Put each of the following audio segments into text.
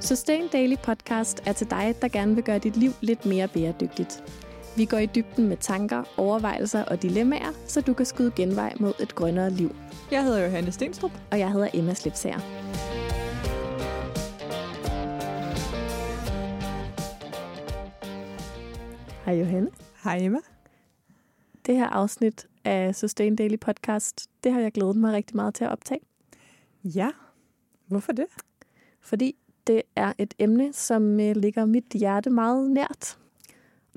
Sustain Daily Podcast er til dig, der gerne vil gøre dit liv lidt mere bæredygtigt. Vi går i dybden med tanker, overvejelser og dilemmaer, så du kan skyde genvej mod et grønnere liv. Jeg hedder Johanne Stenstrup. Og jeg hedder Emma Slipsager. Hej Johanne. Hej Emma. Det her afsnit af Sustain Daily Podcast, det har jeg glædet mig rigtig meget til at optage. Ja, hvorfor det? Fordi det er et emne, som øh, ligger mit hjerte meget nært,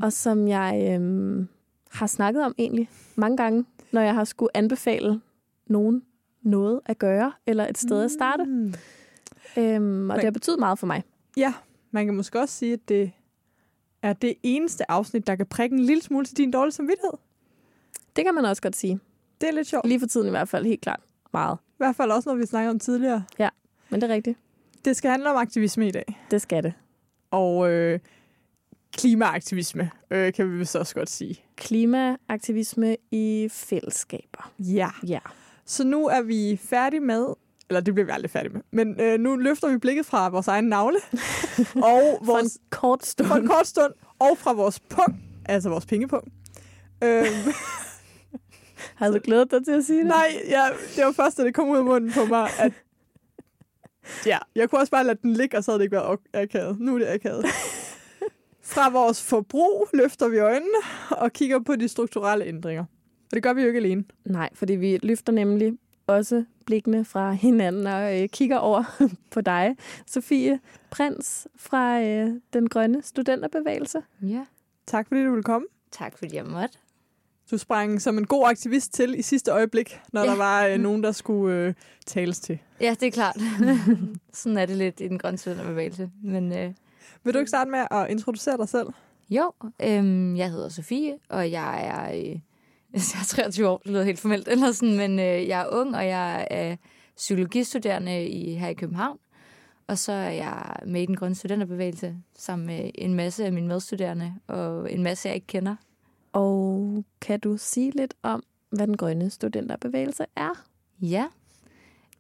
og som jeg øhm, har snakket om egentlig mange gange, når jeg har skulle anbefale nogen noget at gøre, eller et sted at starte. Mm. Øhm, og det har betydet meget for mig. Ja, man kan måske også sige, at det er det eneste afsnit, der kan prikke en lille smule til din dårlige samvittighed. Det kan man også godt sige. Det er lidt sjovt. Lige for tiden i hvert fald, helt klart. Meget. I hvert fald også, når vi snakker om tidligere. Men det er rigtigt. Det skal handle om aktivisme i dag. Det skal det. Og øh, klimaaktivisme, øh, kan vi vist også godt sige. Klimaaktivisme i fællesskaber. Ja. Ja. Så nu er vi færdige med, eller det bliver vi aldrig færdige med, men øh, nu løfter vi blikket fra vores egen navle, og For vores, en kort stund. for en kort stund, og fra vores punkt, altså vores pengepunkt. Øhm, Har du glædet dig til at sige det? Nej, ja, det var først, da det kom ud af munden på mig, at ja, jeg kunne også bare lade den ligge, og så havde det ikke været ak- akavet. Nu er det akavet. Fra vores forbrug løfter vi øjnene og kigger på de strukturelle ændringer. Og det gør vi jo ikke alene. Nej, fordi vi løfter nemlig også blikkene fra hinanden og øh, kigger over på dig, Sofie Prins fra øh, Den Grønne Studenterbevægelse. Ja, Tak fordi du vil komme. tak fordi jeg måtte. Du sprang som en god aktivist til i sidste øjeblik, når Ja. der var øh, nogen, der skulle øh, tales til. Ja, det er klart. Sådan er det lidt i den grønne studenterbevægelse. Men øh, Vil du ikke starte med at introducere dig selv? jo, øh, jeg hedder Sofie, og jeg er, øh, jeg er 23 år, det lyder helt formelt, eller sådan, men øh, jeg er ung, og jeg er psykologistuderende i, her i København. Og så er jeg med i den grønne studenterbevægelse, sammen med en masse af mine medstuderende, og en masse, jeg ikke kender. Og kan du sige lidt om, hvad Den Grønne Studenterbevægelse er? Ja,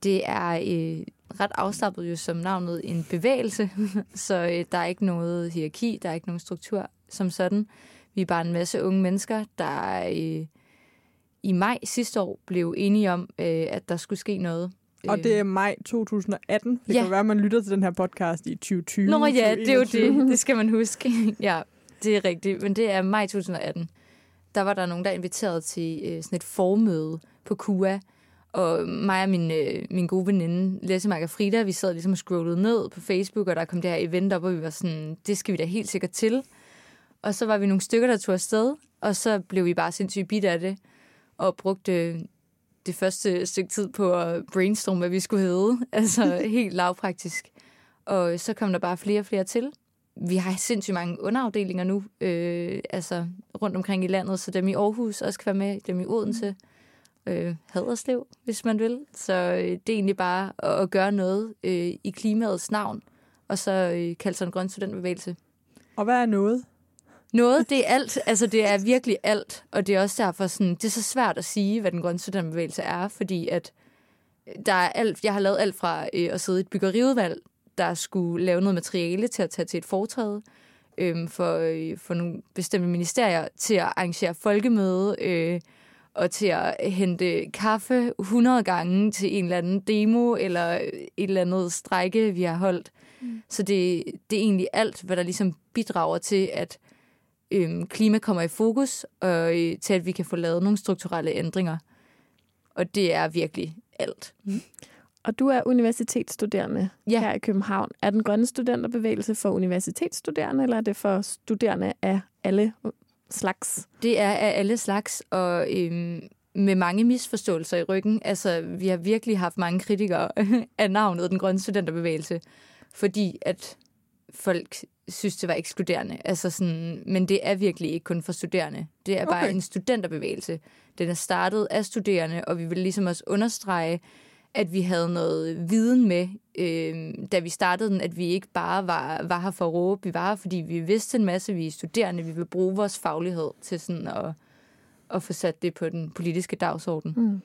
det er øh, ret afslappet jo som navnet en bevægelse, så øh, der er ikke noget hierarki, der er ikke nogen struktur som sådan. Vi er bare en masse unge mennesker, der øh, i maj sidste år blev enige om, øh, at der skulle ske noget. Og det er maj 2018. Det Ja. kan være, at man lytter til den her podcast i 2020. Nå ja, det er jo 2021. det. Det skal man huske. ja, det er rigtigt. Men det er maj 2018. Der var der nogen, der inviterede til øh, sådan et formøde på KUA. Og mig og min, øh, min gode veninde, Lasse Mark og Frida, vi sad ligesom og scrollede ned på Facebook, og der kom det her event op, og vi var sådan, det skal vi da helt sikkert til. Og så var vi nogle stykker, der tog afsted, og så blev vi bare sindssygt bit af det, og brugte øh, det første stykke tid på at brainstorme, hvad vi skulle hedde. Altså helt lavpraktisk. Og så kom der bare flere og flere til. Vi har sindssygt mange underafdelinger nu, øh, altså rundt omkring i landet, så dem i Aarhus også kan være med, dem i Odense, øh, Haderslev, hvis man vil. Så øh, det er egentlig bare at, at gøre noget øh, i klimaets navn, og så øh, kalde sig en grøn studentbevægelse. Og hvad er noget? Noget, det er alt. Altså, det er virkelig alt. Og det er også derfor, sådan, det er så svært at sige, hvad den grønne studenterbevægelse er, fordi at der er alt, jeg har lavet alt fra øh, at sidde i et byggeriudvalg, der skulle lave noget materiale til at tage til et foretræde øh, for, øh, for nogle bestemte ministerier, til at arrangere folkemøde, øh, og til at hente kaffe 100 gange til en eller anden demo, eller et eller andet strække, vi har holdt. Mm. Så det, det er egentlig alt, hvad der ligesom bidrager til, at øhm, klima kommer i fokus, og øh, til at vi kan få lavet nogle strukturelle ændringer. Og det er virkelig alt. Og du er universitetsstuderende Ja. her i København. Er Den Grønne Studenterbevægelse for universitetsstuderende, eller er det for studerende af alle slags? Det er af alle slags, og øhm, med mange misforståelser i ryggen. Altså, vi har virkelig haft mange kritikere af navnet Den Grønne Studenterbevægelse, fordi at folk synes, det var ekskluderende. Altså sådan, men det er virkelig ikke kun for studerende. Det er bare Okay. en studenterbevægelse. Den er startet af studerende, og vi vil ligesom også understrege, at vi havde noget viden med, øh, da vi startede den, at vi ikke bare var, var her for at råbe. Vi var her, fordi vi vidste en masse, vi er studerende. Vi vil bruge vores faglighed til sådan at, at få sat det på den politiske dagsorden. Mm.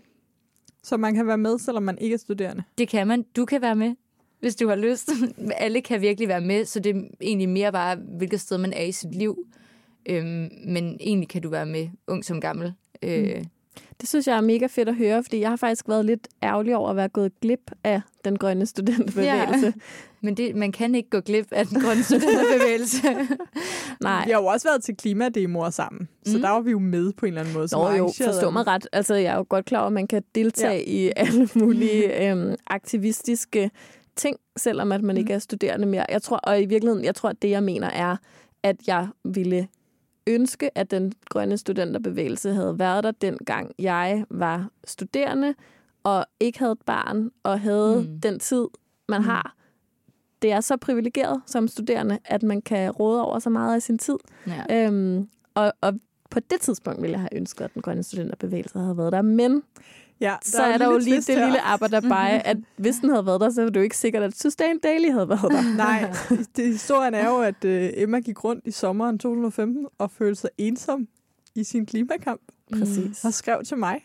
Så man kan være med, selvom man ikke er studerende. Det kan man. Du kan være med. hvis du har lyst. Alle kan virkelig være med, så det er egentlig mere bare, hvilket sted man er i sit liv. Øhm, men egentlig kan du være med, ung som gammel. Øh, Det synes jeg er mega fedt at høre, fordi jeg har faktisk været lidt ærgerlig over at være gået glip af den grønne studenterbevægelse. Ja. Men det, man kan ikke gå glip af den grønne studenterbevægelse. Nej. Vi har jo også været til klimademoer sammen, så Mm. der var vi jo med på en eller anden måde. Nå jo, forstå mig ret. Altså, jeg er jo godt klar over, at man kan deltage ja. i alle mulige øhm, aktivistiske ting, selvom at man Mm. ikke er studerende mere. Jeg tror, og i virkeligheden, jeg tror, at det, jeg mener, er, at jeg ville ønske, at den grønne studenterbevægelse havde været der, dengang jeg var studerende, og ikke havde et barn, og havde Mm. den tid, man Mm. har. Det er så privilegeret som studerende, at man kan råde over så meget af sin tid. ja. Øhm, og, og på det tidspunkt ville jeg have ønsket, at den grønne studenterbevægelse havde været der. Men Ja, så er der jo lige det her. lille aber der bare, at hvis den havde været der, så er det jo ikke sikkert, at Sustain Daily havde været der. Nej, det, historien er jo, at øh, Emma gik rundt i sommeren 2015 og følte sig ensom i sin klimakamp Præcis. og skrev til mig.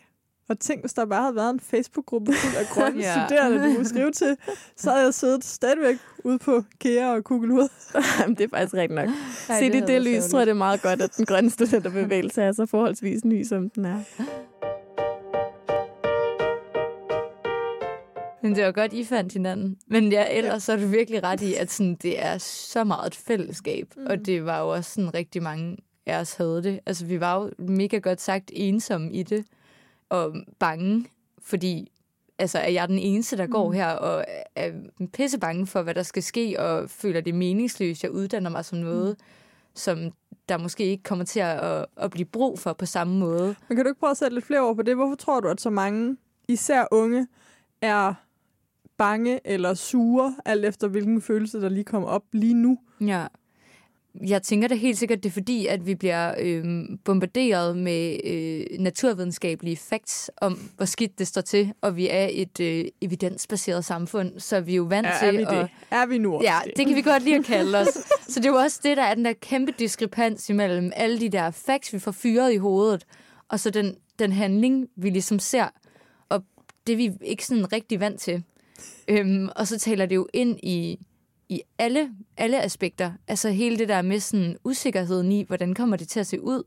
Og tænk, hvis der bare havde været en Facebook-gruppe fuld af grønne Ja. studerende, du kunne skrive til, så havde jeg siddet stadigvæk ude på Kea og Google ud. Jamen, det er faktisk rigtigt nok. Ej, Se, det i det lys, tror jeg, det er meget godt, at den grønne studenterbevægelse er så forholdsvis ny, som den er. Men det var godt, I fandt hinanden. Men ja, ellers så er du virkelig ret i, at sådan, det er så meget et fællesskab. Mm. Og det var jo også sådan, rigtig mange af os havde det. Altså, vi var jo mega godt sagt ensomme i det. Og bange, fordi altså, er jeg den eneste, der går her og er pisse bange for, hvad der skal ske, og føler det meningsløst. Jeg uddanner mig som noget, som der måske ikke kommer til at, at blive brug for på samme måde. Men kan du ikke prøve at sætte lidt flere ord på det? Hvorfor tror du, at så mange, især unge, er bange eller sure, alt efter hvilken følelse, der lige kommer op lige nu? Ja. Jeg tænker da helt sikkert, det er fordi, at vi bliver øh, bombarderet med øh, naturvidenskabelige facts om, hvor skidt det står til, og vi er et øh, evidensbaseret samfund, så vi er jo vant Er, til er vi det? at... Er vi nu også Ja, det? det kan vi godt lide at kalde os. Så det er jo også det, der er den der kæmpe diskrepans imellem alle de der facts, vi får fyret i hovedet, og så den, den handling, vi ligesom ser, og det er vi ikke sådan rigtig vant til. Øhm, og så taler det jo ind i, i alle, alle aspekter. Altså hele det der med sådan usikkerheden i, hvordan kommer det til at se ud.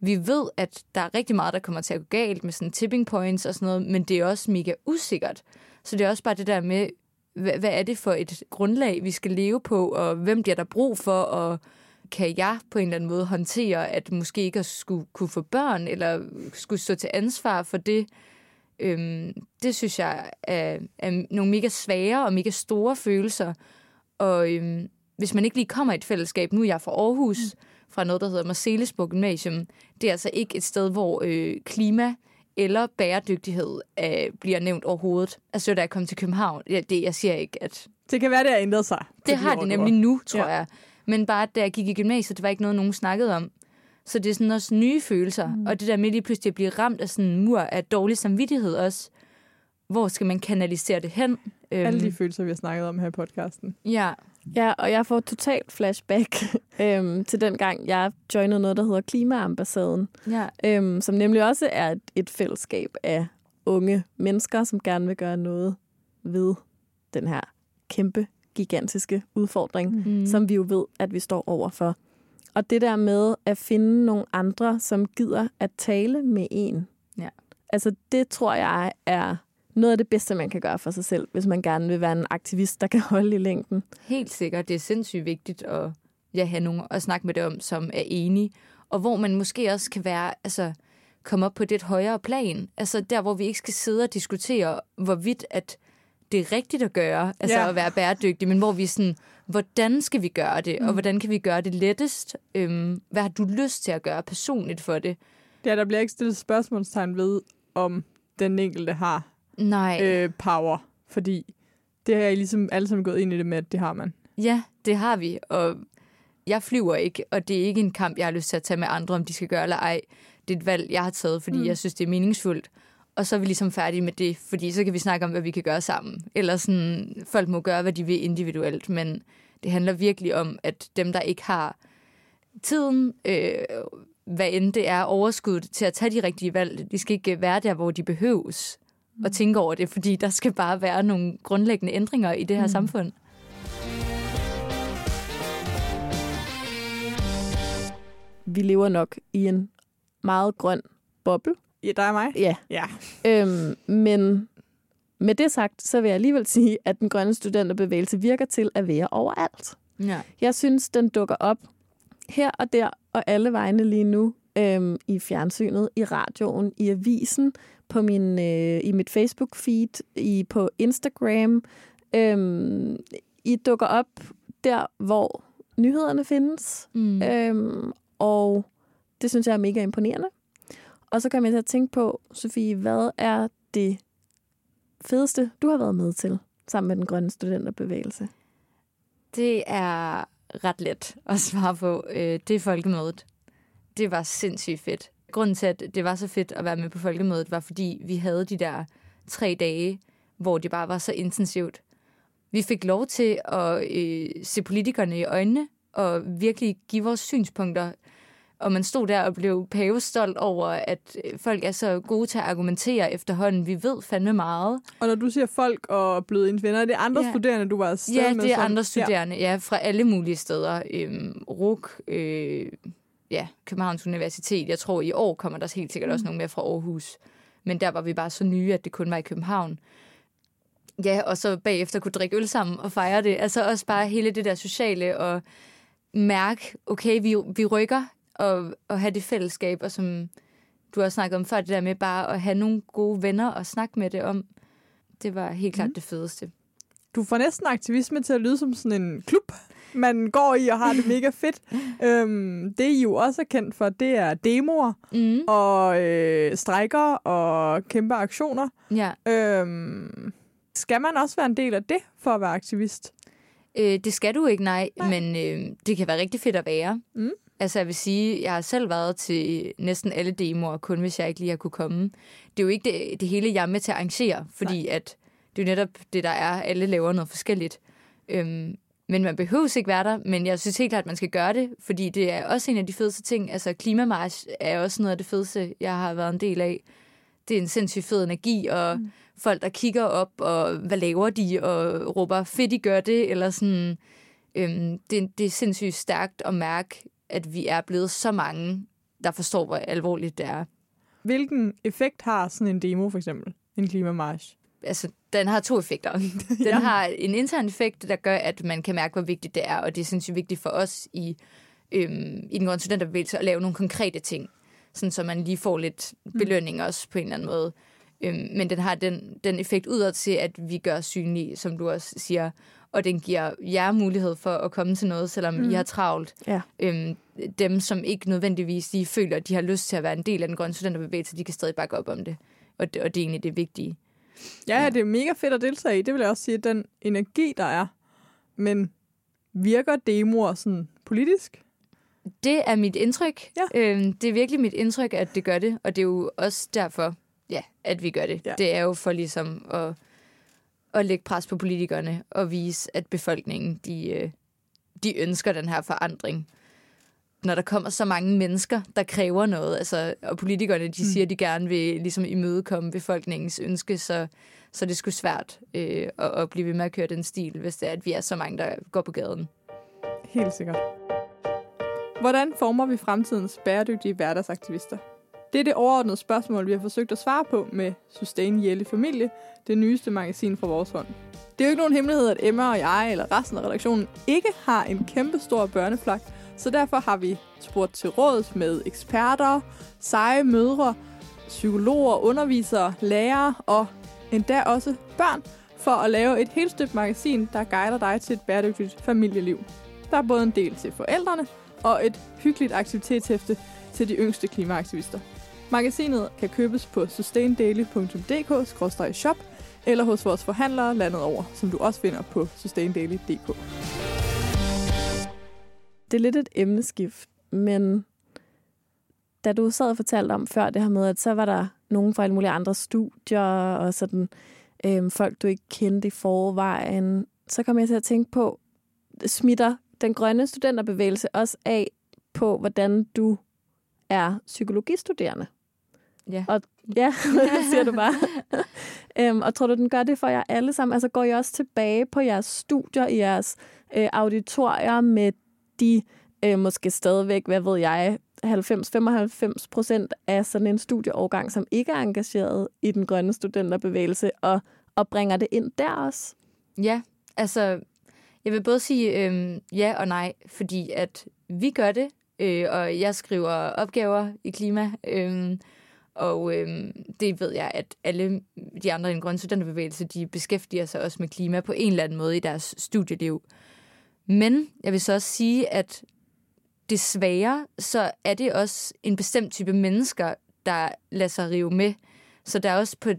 Vi ved, at der er rigtig meget, der kommer til at gå galt med sådan tipping points og sådan noget, men det er også mega usikkert. Så det er også bare det der med, hvad, hvad er det for et grundlag, vi skal leve på, og hvem bliver der brug for, og kan jeg på en eller anden måde håndtere, at måske ikke at skulle kunne få børn, eller skulle stå til ansvar for det. Øhm, det synes jeg er, er nogle mega svære og mega store følelser. Og øhm, hvis man ikke lige kommer i et fællesskab, nu er jeg fra Aarhus, mm. fra noget, der hedder Marcellesborg Gymnasium, det er altså ikke et sted, hvor øh, klima eller bæredygtighed øh, bliver nævnt overhovedet. Altså, da jeg kom til København, ja, det, jeg siger ikke, at Det kan være, det har ændret sig. det de har det nemlig nu, tror ja. jeg. Men bare da jeg gik i gymnasiet, det var ikke noget, nogen snakkede om. Så det er sådan også nye følelser. Mm. Og det der med lige pludselig at blive ramt af sådan en mur af dårlig samvittighed også. Hvor skal man kanalisere det hen? Alle de Øhm, følelser, vi har snakket om her i podcasten. ja, Ja, og jeg får totalt flashback øhm, til den gang, jeg joinede noget, der hedder Klimaambassaden, ja. øhm, som nemlig også er et, et fællesskab af unge mennesker, som gerne vil gøre noget ved den her kæmpe, gigantiske udfordring, mm. Mm. som vi jo ved, at vi står overfor. Og det der med at finde nogle andre, som gider at tale med en. Ja. Altså det tror jeg er noget af det bedste, man kan gøre for sig selv, hvis man gerne vil være en aktivist, der kan holde i længden. Helt sikkert. Det er sindssygt vigtigt at ja, have nogen at snakke med dem, som er enige. Og hvor man måske også kan være, altså, komme op på det højere plan. Altså der, hvor vi ikke skal sidde og diskutere, hvorvidt at det er rigtigt at gøre, altså Ja. at være bæredygtig, men hvor vi sådan, hvordan skal vi gøre det, mm. og hvordan kan vi gøre det lettest? Øhm, hvad har du lyst til at gøre personligt for det? Ja, der bliver ikke stillet spørgsmålstegn ved, om den enkelte har Nej, øh, power. Fordi det har jeg ligesom alle sammen gået ind i det med, at det har man. Ja, det har vi, og jeg flyver ikke, og det er ikke en kamp, jeg har lyst til at tage med andre, om de skal gøre eller ej. Det er et valg, jeg har taget, fordi mm. jeg synes, det er meningsfuldt. Og så er vi ligesom færdige med det, fordi så kan vi snakke om, hvad vi kan gøre sammen. Eller sådan, folk må gøre, hvad de vil individuelt, men det handler virkelig om, at dem, der ikke har tiden, øh, hvad end det er, overskuddet til at tage de rigtige valg, de skal ikke være der, hvor de behøves. at tænke over det, fordi der skal bare være nogle grundlæggende ændringer i det her Mm. mm. samfund. Vi lever nok i en meget grøn boble. Ja, dig og mig? Ja. Ja. Øhm, men med det sagt, så vil jeg alligevel sige, at den grønne studenterbevægelse virker til at være overalt. Ja. Jeg synes, den dukker op her og der og alle vegne lige nu. Øhm, I fjernsynet, i radioen, i avisen, på min, øh, i mit Facebook-feed, i, på Instagram. Øhm, I dukker op der, hvor nyhederne findes. Mm. Øhm, og det synes jeg er mega imponerende. Og så kom jeg til at tænke på, Sofie, hvad er det fedeste, du har været med til sammen med den grønne studenterbevægelse? Det er ret let at svare på. Øh, det er folkemødet. Det var sindssygt fedt. Grunden til, at det var så fedt at være med på folkemødet, var fordi vi havde de der tre dage, hvor det bare var så intensivt. Vi fik lov til at øh, se politikerne i øjnene og virkelig give vores synspunkter. Og man stod der og blev pavestolt over, at øh, folk er så gode til at argumentere efterhånden. Vi ved fandme meget. Og når du siger folk og bløde ens venner, er det andre Ja. studerende, du var afsted Ja, med? det er som- andre studerende, ja. ja, fra alle mulige steder. Øhm, RUK, øh, ja, Københavns Universitet. Jeg tror, i år kommer der helt sikkert Mm. også nogen med fra Aarhus. Men der var vi bare så nye, at det kun var i København. Ja, og så bagefter kunne drikke øl sammen og fejre det. Altså også bare hele det der sociale og mærke, okay, vi, vi rykker og, og have det fællesskab, og som du har snakket om før, det der med bare at have nogle gode venner og snakke med det om. Det var helt klart Mm. det fedeste. Du får næsten aktivisme til at lyde som sådan en klub, man går i og har det mega fedt. øhm, det, I jo også er kendt for, det er demoer Mm. og øh, strækker og kæmpe aktioner. Ja. Øhm, skal man også være en del af det for at være aktivist? Øh, det skal du ikke, nej, Nej. nej. men øh, det kan være rigtig fedt at være. Mm. Altså jeg vil sige, jeg har selv været til næsten alle demoer, kun hvis jeg ikke lige har kunne komme. Det er jo ikke det, det hele, jeg er med til at arrangere, fordi nej. at det er jo netop det, der er. Alle laver noget forskelligt. Øhm, men man behøver ikke være der, men jeg synes helt klart, at man skal gøre det, fordi det er også en af de fedeste ting. Altså klimamarsch er også noget af det fedeste, jeg har været en del af. Det er en sindssygt fed energi, og mm. folk, der kigger op, og hvad laver de, og råber, fedt, I gør det, eller sådan... Øhm, det, det er sindssygt stærkt at mærke, at vi er blevet så mange, der forstår, hvor alvorligt det er. Hvilken effekt har sådan en demo, for eksempel? En klimamarsch? Altså, den har to effekter. Den Ja. har en intern effekt, der gør, at man kan mærke, hvor vigtigt det er, og det er sindssygt vigtigt for os i, øhm, i den grønne studenterbevægelse at lave nogle konkrete ting, sådan så man lige får lidt belønning også på en eller anden måde. Øhm, men den har den, den effekt udad til, at vi gør synlige, som du også siger, og den giver jer mulighed for at komme til noget, selvom mm. I har travlt. Ja. Øhm, dem, som ikke nødvendigvis de føler, at de har lyst til at være en del af den grønne studenterbevægelse, de kan stadig bakke op om det. Og det, og det er egentlig det vigtige. Ja, ja, det er mega fedt at deltage i. Det vil jeg også sige, at den energi, der er. Men virker demoer sådan politisk? Det er mit indtryk. Ja. Øhm, det er virkelig mit indtryk, at det gør det, og det er jo også derfor, ja, at vi gør det. Ja. Det er jo for ligesom at, at lægge pres på politikerne og vise, at befolkningen, de, øh, de ønsker den her forandring. Når der kommer så mange mennesker, der kræver noget, altså, og politikerne, de Mm. siger, at de gerne vil ligesom imødekomme befolkningens ønske, så, så det sgu svært øh, at, at blive ved med at køre den stil, hvis det er, at vi er så mange, der går på gaden. Helt sikkert. Hvordan former vi fremtidens bæredygtige hverdagsaktivister? Det er det overordnede spørgsmål, vi har forsøgt at svare på med Sustain Jelle Familie, det nyeste magasin fra vores hånd. Det er jo ikke nogen hemmelighed, at Emma og jeg, eller resten af redaktionen, ikke har en kæmpe stor børneflok, så derfor har vi spurgt til råd med eksperter, seje mødre, psykologer, undervisere, lærere og endda også børn, for at lave et helt støbt magasin, der guider dig til et bæredygtigt familieliv. Der er både en del til forældrene og et hyggeligt aktivitetshæfte til de yngste klimaaktivister. Magasinet kan købes på sustaindaily.dk-shop eller hos vores forhandlere landet over, som du også finder på sustaindaily.dk. Det er lidt et emneskift, men da du sad og fortalte om før det her med, at så var der nogen fra alle mulige andre studier, og sådan øhm, folk, du ikke kendte i forvejen, så kom jeg til at tænke på, smitter den grønne studenterbevægelse også af på, hvordan du er psykologistuderende? Ja. Og ja, det siger du bare. Øhm, og tror du, den gør det for jer alle sammen? Altså går I også tilbage på jeres studier, i jeres øh, auditorier med de øh, måske stadigvæk, hvad ved jeg, 90-95 procent af sådan en studieårgang, som ikke er engageret i den grønne studenterbevægelse, og, og bringer det ind der også? Ja, altså, jeg vil både sige øh, ja og nej, fordi at vi gør det, øh, og jeg skriver opgaver i klima, øh, og øh, det ved jeg, at alle de andre i den grønne studenterbevægelse, de beskæftiger sig også med klima på en eller anden måde i deres studieliv. Men jeg vil så også sige, at desværre, så er det også en bestemt type mennesker, der lader sig rive med. Så der er også på,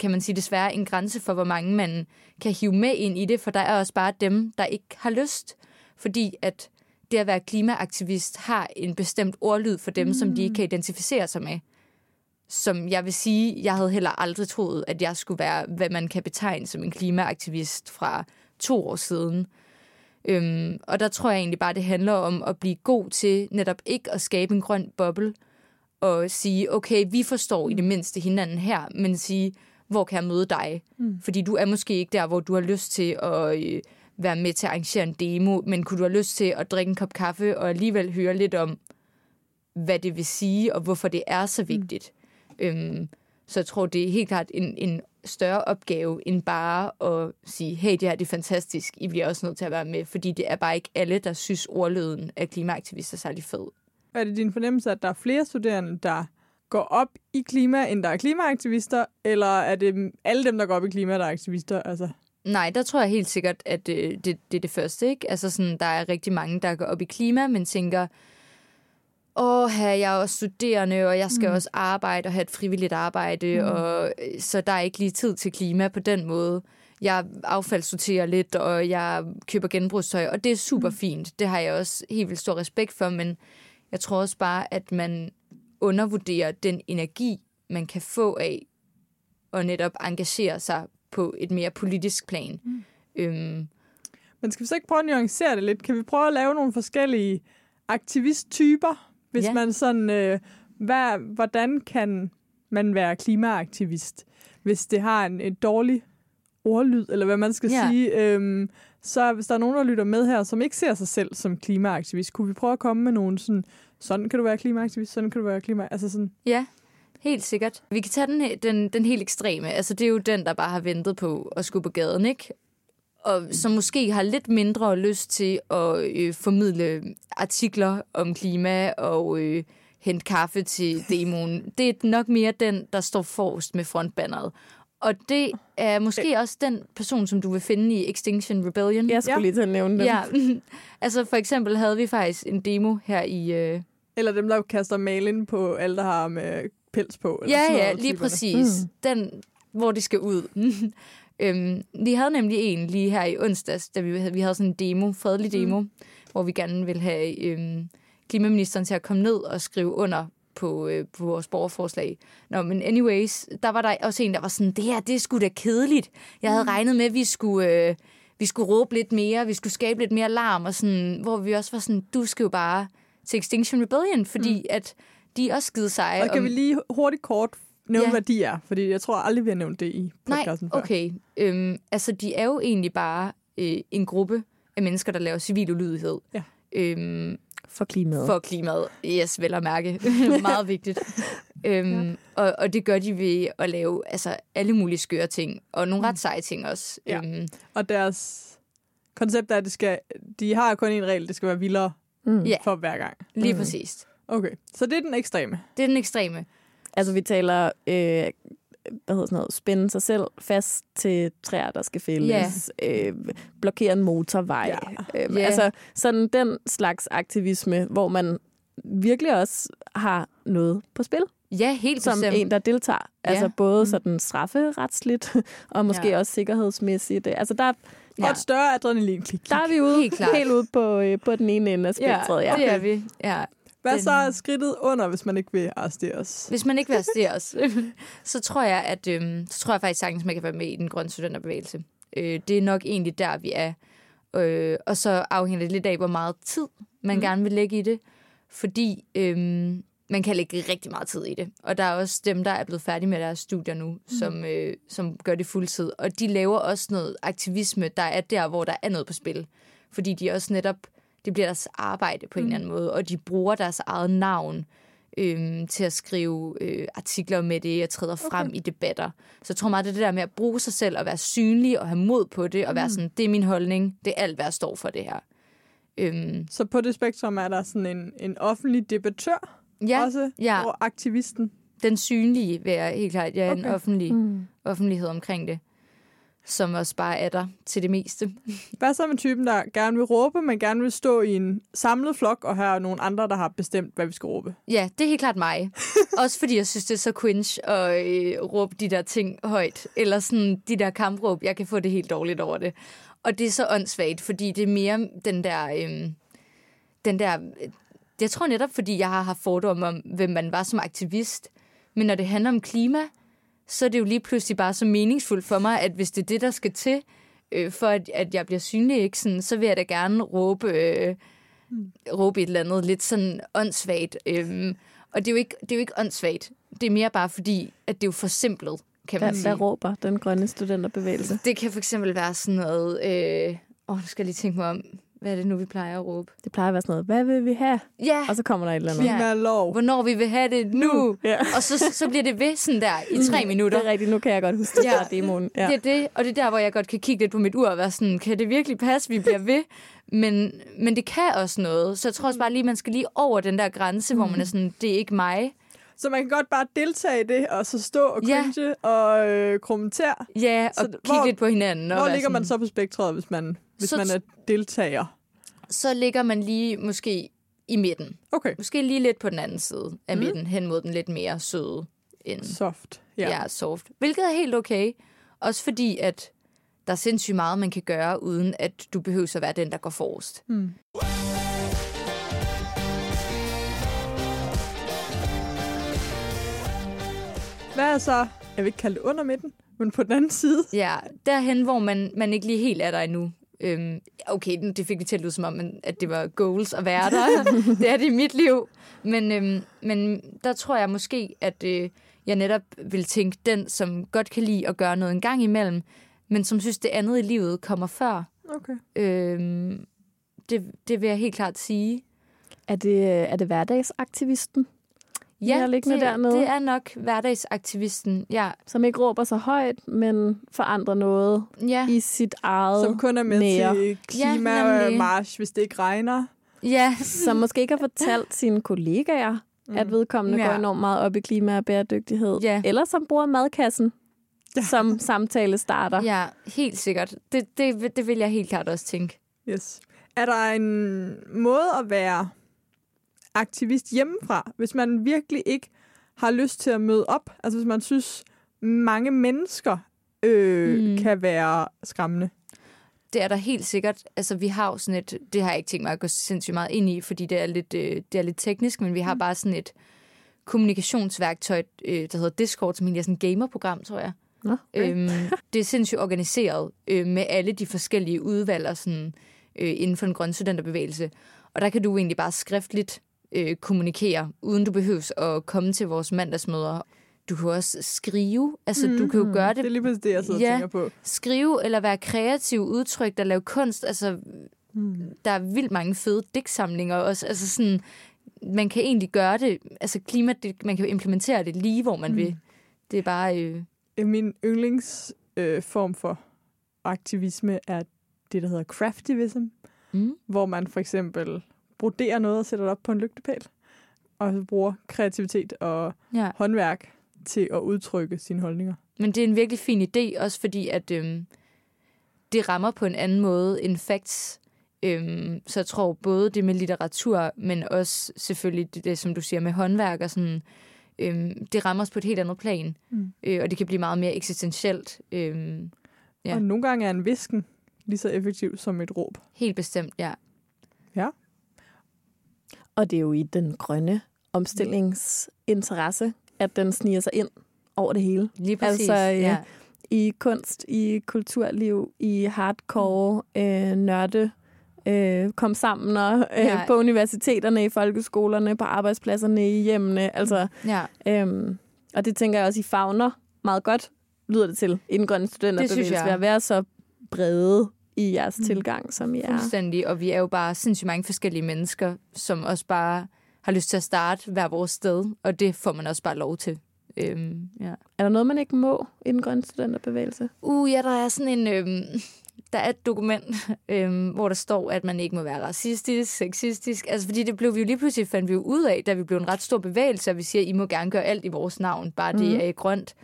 kan man sige, desværre en grænse for, hvor mange man kan hive med ind i det, for der er også bare dem, der ikke har lyst. Fordi at det at være klimaaktivist har en bestemt ordlyd for dem, mm. som de ikke kan identificere sig med. Som jeg vil sige, jeg havde heller aldrig troet, at jeg skulle være, hvad man kan betegne som en klimaaktivist fra to år siden. Øhm, og der tror jeg egentlig bare, det handler om at blive god til netop ikke at skabe en grøn boble, og sige, okay, vi forstår i det mindste hinanden her, men sige, hvor kan jeg møde dig? Mm. Fordi du er måske ikke der, hvor du har lyst til at øh, være med til at arrangere en demo, men kunne du have lyst til at drikke en kop kaffe og alligevel høre lidt om, hvad det vil sige, og hvorfor det er så vigtigt. Mm. Øhm, så jeg tror, det er helt klart en, en større opgave, end bare at sige, hey, det her det er fantastisk, I bliver også nødt til at være med, fordi det er bare ikke alle, der synes ordlyden af klimaaktivister er særlig fed. Er det din fornemmelse, at der er flere studerende, der går op i klima, end der er klimaaktivister, eller er det alle dem, der går op i klima, der er aktivister? Altså? Nej, der tror jeg helt sikkert, at det, øh, det, det er det første. Ikke? Altså sådan, der er rigtig mange, der går op i klima, men tænker, åh, jeg er også studerende, og jeg skal mm. også arbejde og have et frivilligt arbejde, mm. og øh, så der er ikke lige tid til klima på den måde. Jeg affaldssorterer lidt, og jeg køber genbrugstøj, og det er super mm. fint. Det har jeg også helt vildt stor respekt for, men jeg tror også bare, at man undervurderer den energi, man kan få af at netop engagere sig på et mere politisk plan. Mm. Øhm. Men skal vi så ikke prøve at nuancere det lidt? Kan vi prøve at lave nogle forskellige aktivisttyper? Hvis ja. man sådan, øh, hvad, hvordan kan man være klimaaktivist, hvis det har en, en dårlig ordlyd, eller hvad man skal ja. sige. Øhm, så hvis der er nogen, der lytter med her, som ikke ser sig selv som klimaaktivist, kunne vi prøve at komme med nogle sådan, sådan kan du være klimaaktivist, sådan kan du være klima... Altså sådan. Ja, helt sikkert. Vi kan tage den, den, den helt ekstreme. Altså, det er jo den, der bare har ventet på at skulle på gaden, ikke? og som måske har lidt mindre lyst til at øh, formidle artikler om klima og øh, hente kaffe til demoen. Det er nok mere den, der står forrest med frontbanneret. Og det er måske også den person, som du vil finde i Extinction Rebellion. Jeg skulle ja. lige til at nævne den. Ja. altså for eksempel havde vi faktisk en demo her i... Øh... Eller dem, der kaster malen på alle, der har med pels på. Eller ja, sådan ja, lige præcis. Mm. Den, hvor de skal ud. Øhm, vi havde nemlig en lige her i onsdags, da vi havde, vi havde sådan en demo, fredelig demo, mm. hvor vi gerne ville have øhm, klimaministeren til at komme ned og skrive under på, øh, på vores borgerforslag. Nå, men anyways, der var der også en, der var sådan, det her, det er sgu da kedeligt. Jeg havde mm. regnet med, at vi skulle, øh, vi skulle råbe lidt mere, vi skulle skabe lidt mere larm, og sådan, hvor vi også var sådan, du skal jo bare til Extinction Rebellion, fordi mm. at de er også skide seje. Og kan om... vi lige hurtigt kort nævne, ja. hvad de er, fordi jeg tror aldrig, vi har nævnt det i podcasten Nej, okay. Øhm, altså, de er jo egentlig bare øh, en gruppe af mennesker, der laver civil ulydighed. Ja. Øhm, for klimaet. For klimaet, yes, vel at mærke. Meget vigtigt. øhm, ja. og, og det gør de ved at lave altså, alle mulige skøre ting, og nogle ret mm. seje ting også. Ja. Øhm, og deres koncept er, at det skal, de har kun en regel, det skal være vildere mm. for hver gang. Lige mm. præcis. Okay, så det er den ekstreme. Det er den ekstreme. Altså, vi taler, øh, hvad hedder sådan noget, spænde sig selv fast til træer, der skal fældes, yeah. øh, blokere en motorvej. Yeah. Øh, yeah. Altså, sådan den slags aktivisme, hvor man virkelig også har noget på spil. Ja, helt Som bestemt. en, der deltager. Ja. Altså både mm. sådan strafferetsligt, og måske ja. også sikkerhedsmæssigt. Altså der Ja. Og et større adrenalinklik. Der er vi ude, helt, helt ude på, øh, på den ene ende af spektret. Ja, ja. det er vi. Ja. Hvad den... så er skridtet under, hvis man ikke vil arresteres? Hvis man ikke vil arresteres, så tror jeg, at øhm, så tror jeg faktisk sagtens, man kan være med i den grønne studenterbevægelse. Øh, det er nok egentlig der, vi er. Øh, og så afhænger det lidt af, hvor meget tid man mm. gerne vil lægge i det. Fordi øhm, man kan lægge rigtig meget tid i det. Og der er også dem, der er blevet færdige med deres studier nu, Mm. som, øh, som gør det fuldtid. Og de laver også noget aktivisme, der er der, hvor der er noget på spil. Fordi de også netop, det bliver deres arbejde på en Mm. eller anden måde, og de bruger deres eget navn øhm, til at skrive øh, artikler med det og træder frem Okay. i debatter. Så jeg tror meget, det er det der med at bruge sig selv og være synlig og have mod på det, og Mm. være sådan, det er min holdning, det er alt, hvad jeg står for det her. Øhm, Så på det spektrum er der sådan en, en offentlig debattør ja, også, ja. og aktivisten. den synlige vil jeg helt klart, ja, okay. en offentlig, Mm. offentlighed omkring det, som også bare er der til det meste. Hvad så med typen, der gerne vil råbe, men gerne vil stå i en samlet flok, og her er nogle andre, der har bestemt, hvad vi skal råbe? Ja, det er helt klart mig. Også fordi jeg synes, det er så cringe at øh, råbe de der ting højt. Eller sådan de der kampråb. Jeg kan få det helt dårligt over det. Og det er så åndssvagt, fordi det er mere den der... Øh, den der øh, jeg tror netop, fordi jeg har haft fordomme om, hvem man var som aktivist. Men når det handler om klima, så er det jo lige pludselig bare så meningsfuldt for mig, at hvis det er det, der skal til, øh, for at, at jeg bliver synlig, ikke? Sådan, så vil jeg da gerne råbe, øh, råbe et eller andet lidt sådan åndssvagt. Øhm, og det er, jo ikke, det er jo ikke åndssvagt. Det er mere bare fordi, at det er jo forsimplet, kan man Hvad, sige. hvad råber den grønne studenterbevægelse? Det kan for eksempel være sådan noget... Øh, åh, nu skal jeg lige tænke mig om. Hvad er det nu, vi plejer at råbe? Det plejer at være sådan noget, hvad vil vi have? Ja, Og så kommer der et eller andet. Ja. Klimalov. hvornår vi vil have det nu. Ja. Og så, så bliver det ved sådan der i tre minutter. Det er rigtigt, nu kan jeg godt huske det Ja. fra demoen. Ja. Det er det, og det er der, hvor jeg godt kan kigge lidt på mit ur og være sådan, kan det virkelig passe, vi bliver ved? Men, men det kan også noget. Så jeg tror også bare lige, man skal lige over den der grænse, hvor man er sådan, det er ikke mig. Så man kan godt bare deltage i det, og så stå og Ja. cringe og øh, kommentere. Ja, og Så kigge hvor- lidt på hinanden. Og Hvor ligger man sådan, så på spektret, hvis man, hvis Så- man er deltager? Så ligger man lige måske i midten. Okay, Måske lige lidt på den anden side af Mm. midten, hen mod den lidt mere søde end soft. ja. Ja. ja, soft. Hvilket er helt okay. Også fordi, at der er sindssygt meget, man kan gøre, uden at du behøver at være den, der går forrest. Mm. Hvad er så, jeg vil ikke kalde det under midten, men på den anden side? Ja, derhen, hvor man, man ikke lige helt er der endnu. Øhm, okay, det fik vi til at lyde som om, men- at det var goals at være der. det er det i mit liv. Men, øhm, men der tror jeg måske, at øh, jeg netop vil tænke den, som godt kan lide at gøre noget en gang imellem, men som synes, det andet i livet kommer før. Okay. Øhm, det, det vil jeg helt klart sige. Er, det, er det hverdagsaktivisten, Ja, har liggende det, dernede? det er nok hverdagsaktivisten. Ja, som ikke råber så højt, men forandrer noget ja, i sit eget, Som kun er med Nære. til klimamarsch, ja, hvis det ikke regner. ja. som måske ikke har fortalt sine kollegaer, mm. at vedkommende Ja. går enormt meget op i klima og bæredygtighed. Ja. Eller som bruger madkassen Ja. ja. som samtale starter. ja, helt sikkert. Det, det, det vil jeg helt klart også tænke. Yes. Er der en måde at være aktivist hjemmefra, hvis man virkelig ikke har lyst til at møde op? Altså hvis man synes, mange mennesker øh, Mm. mm. kan være skræmmende. Det er der helt sikkert. Altså, vi har jo sådan et... Det har jeg ikke tænkt mig at gå sindssygt meget ind i, fordi det er lidt, øh, det er lidt teknisk, men vi har bare sådan et kommunikationsværktøj, øh, der hedder Discord, som egentlig er sådan et gamerprogram, tror jeg. Nå, okay. Øhm, det er sindssygt organiseret øh, med alle de forskellige udvalg og sådan, øh, inden for den grønne studenterbevægelse. Og der kan du egentlig bare skriftligt øh, kommunikere, uden du behøves at komme til vores mandagsmøder. Du kan også skrive. Altså, mm. du kan jo gøre Det er det lige præcis det, jeg sidder Ja. og tænker på. skrive eller være kreativ, udtryk, der lave kunst. Altså, Mm. der er vildt mange fede digtsamlinger også. Altså sådan, man kan egentlig gøre det, altså klima, det, man kan jo implementere det lige, hvor man mm. vil. Det er bare, øh, Min yndlingsform øh, form for aktivisme er det, der hedder craftivism, mm, hvor man for eksempel broderer noget og sætter det op på en lygtepæl, og så bruger kreativitet og ja. håndværk til at udtrykke sine holdninger. Men det er en virkelig fin idé, også fordi, at øhm, det rammer på en anden måde end facts. Øhm, så jeg tror både det med litteratur, men også selvfølgelig det, det som du siger med håndværk og sådan, øhm, det rammer os på et helt andet plan. Mm. Øh, og det kan blive meget mere eksistentielt. Øhm, Ja. Ja. Og nogle gange er en visken lige så effektiv som et råb. helt bestemt, ja. Og det er jo i den grønne omstillingsinteresse, at den sniger sig ind over det hele. Lige præcis. Altså, øh, ja. I kunst, i kulturliv, i hardcore, øh, nørde øh, komme sammen og, øh, Ja. på universiteterne, i folkeskolerne, på arbejdspladserne, i hjemmene. Altså, Ja, øhm, og det tænker jeg også, I fagner meget godt, lyder det til, i den grønne studenterbevægelse, ved at være så brede i jeres mm. tilgang, som I er. fuldstændig. Og vi er jo bare sindssygt mange forskellige mennesker, som også bare har lyst til at starte hver vores sted, og det får man også bare lov til. Øhm, ja. Er der noget, man ikke må i den grønne studenterbevægelse? Uh, ja, der er sådan en... Øhm, der er et dokument, øhm, hvor der står, at man ikke må være racistisk, sexistisk. Altså, fordi det blev vi jo lige pludselig fandt vi jo ud af, da vi blev en ret stor bevægelse, og vi siger, at I må gerne gøre alt i vores navn, bare det Mhm. er grønt.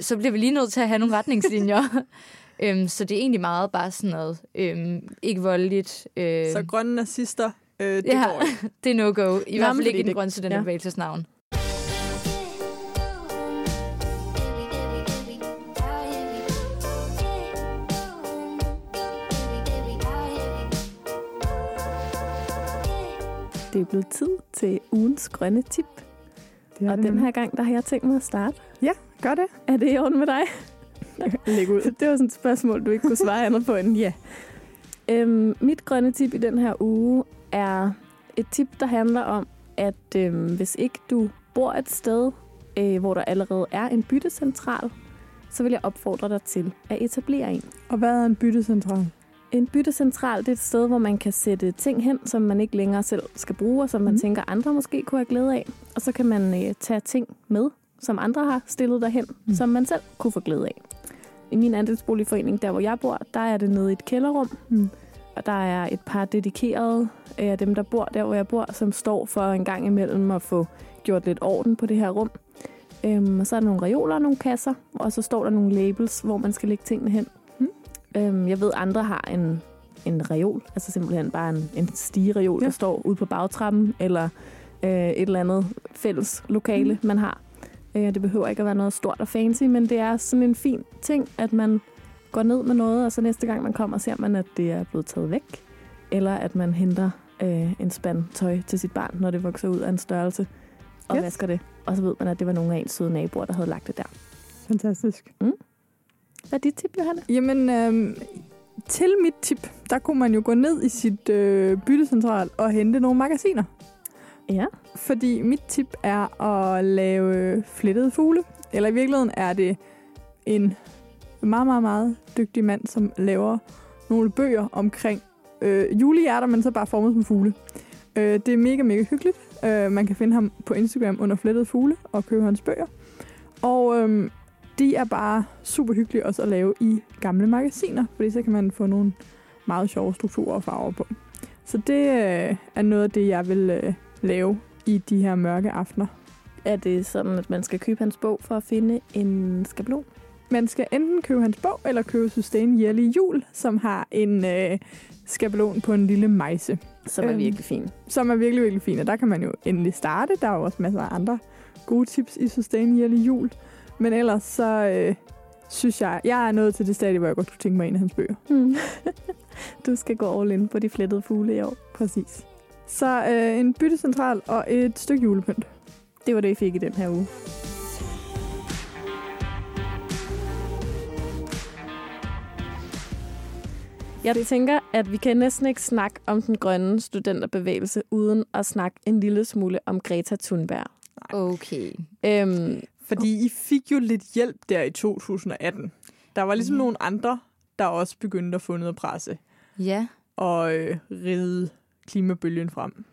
Så bliver vi lige nødt til at have nogle retningslinjer. øhm, så det er egentlig meget bare sådan noget, øhm, ikke voldeligt. Øh, Så grønne nazister, øh, det ja, går ikke. det er no-go. I Nå, hvert fald ikke i den det- grønne studenterbevægelses navn. Det er blevet tid til ugens grønne tip. Det Og den her gang, der har jeg tænkt mig at starte. Gør det. Er det i orden med dig? Læg ud. Det var sådan et spørgsmål, du ikke kunne svare andet på end ja. Øhm, mit grønne tip i den her uge er et tip, der handler om, at øhm, hvis ikke du bor et sted, øh, hvor der allerede er en byttecentral, så vil jeg opfordre dig til at etablere en. Og hvad er en byttecentral? En byttecentral det er et sted, hvor man kan sætte ting hen, som man ikke længere selv skal bruge, og som man Mhm. tænker, andre måske kunne have glæde af. Og så kan man øh, tage ting med, som andre har stillet derhen, Mm. mm. som man selv kunne få glæde af. I min andelsboligforening, der hvor jeg bor, der er det nede i et kælderrum. Mm. Og der er et par dedikerede af dem, der bor der, hvor jeg bor, som står for en gang imellem at få gjort lidt orden på det her rum. Øhm, og så er der nogle reoler og nogle kasser, og så står der nogle labels, hvor man skal lægge tingene hen. Mm. Øhm, jeg ved, andre har en, en reol, altså simpelthen bare en, en stigereol, ja. Der står ude på bagtrappen, eller øh, et eller andet fælles lokale, mm. man har. Øh, det behøver ikke at være noget stort og fancy, men det er sådan en fin ting, at man går ned med noget, og så næste gang man kommer, ser man, at det er blevet taget væk. Eller at man henter øh, en spand tøj til sit barn, når det vokser ud af en størrelse, og Yes. vasker det. Og så ved man, at det var nogle af ens søde naboer, der havde lagt det der. Fantastisk. Hvad er dit tip, Johanne? Jamen, øhm, til mit tip, der kunne man jo gå ned i sit øh, byttecentral og hente nogle magasiner. Ja. Fordi mit tip er at lave flettede fugle. Eller i virkeligheden er det en meget, meget, meget dygtig mand, som laver nogle bøger omkring øh, julehjerter, men så bare formet som fugle. Øh, det er mega, mega hyggeligt. Øh, man kan finde ham på Instagram under flettede fugle og købe hans bøger. Og øh, de er bare super hyggelige også at lave i gamle magasiner, fordi så kan man få nogle meget sjove strukturer og farver på. Så det øh, er noget af det, jeg vil øh, lave i de her mørke aftener. Er det sådan, at man skal købe hans bog for at finde en skabelon? Man skal enten købe hans bog, eller købe Sustain Yearly Jul, som har en øh, skabelon på en lille mejse, Som er Øhm. virkelig fin. som er virkelig, virkelig fin. Og der kan man jo endelig starte. Der er jo også masser af andre gode tips i Sustain Yearly Jul. Men ellers så øh, synes jeg, jeg er nået til det stadie, hvor jeg godt kunne tænke mig en af hans bøger. Hmm. du skal gå all in på de flettede fugle i år. Præcis. Så øh, en byttecentral og et stykke julepynt. Det var det, I fik i den her uge. Jeg tænker, at vi kan næsten ikke snakke om den grønne studenterbevægelse, uden at snakke en lille smule om Greta Thunberg. Okay. Øhm, Fordi I fik jo lidt hjælp der i 2018. Der var ligesom Mhm. nogle andre, der også begyndte at få noget presse Ja. og øh, ride klimabølgen frem.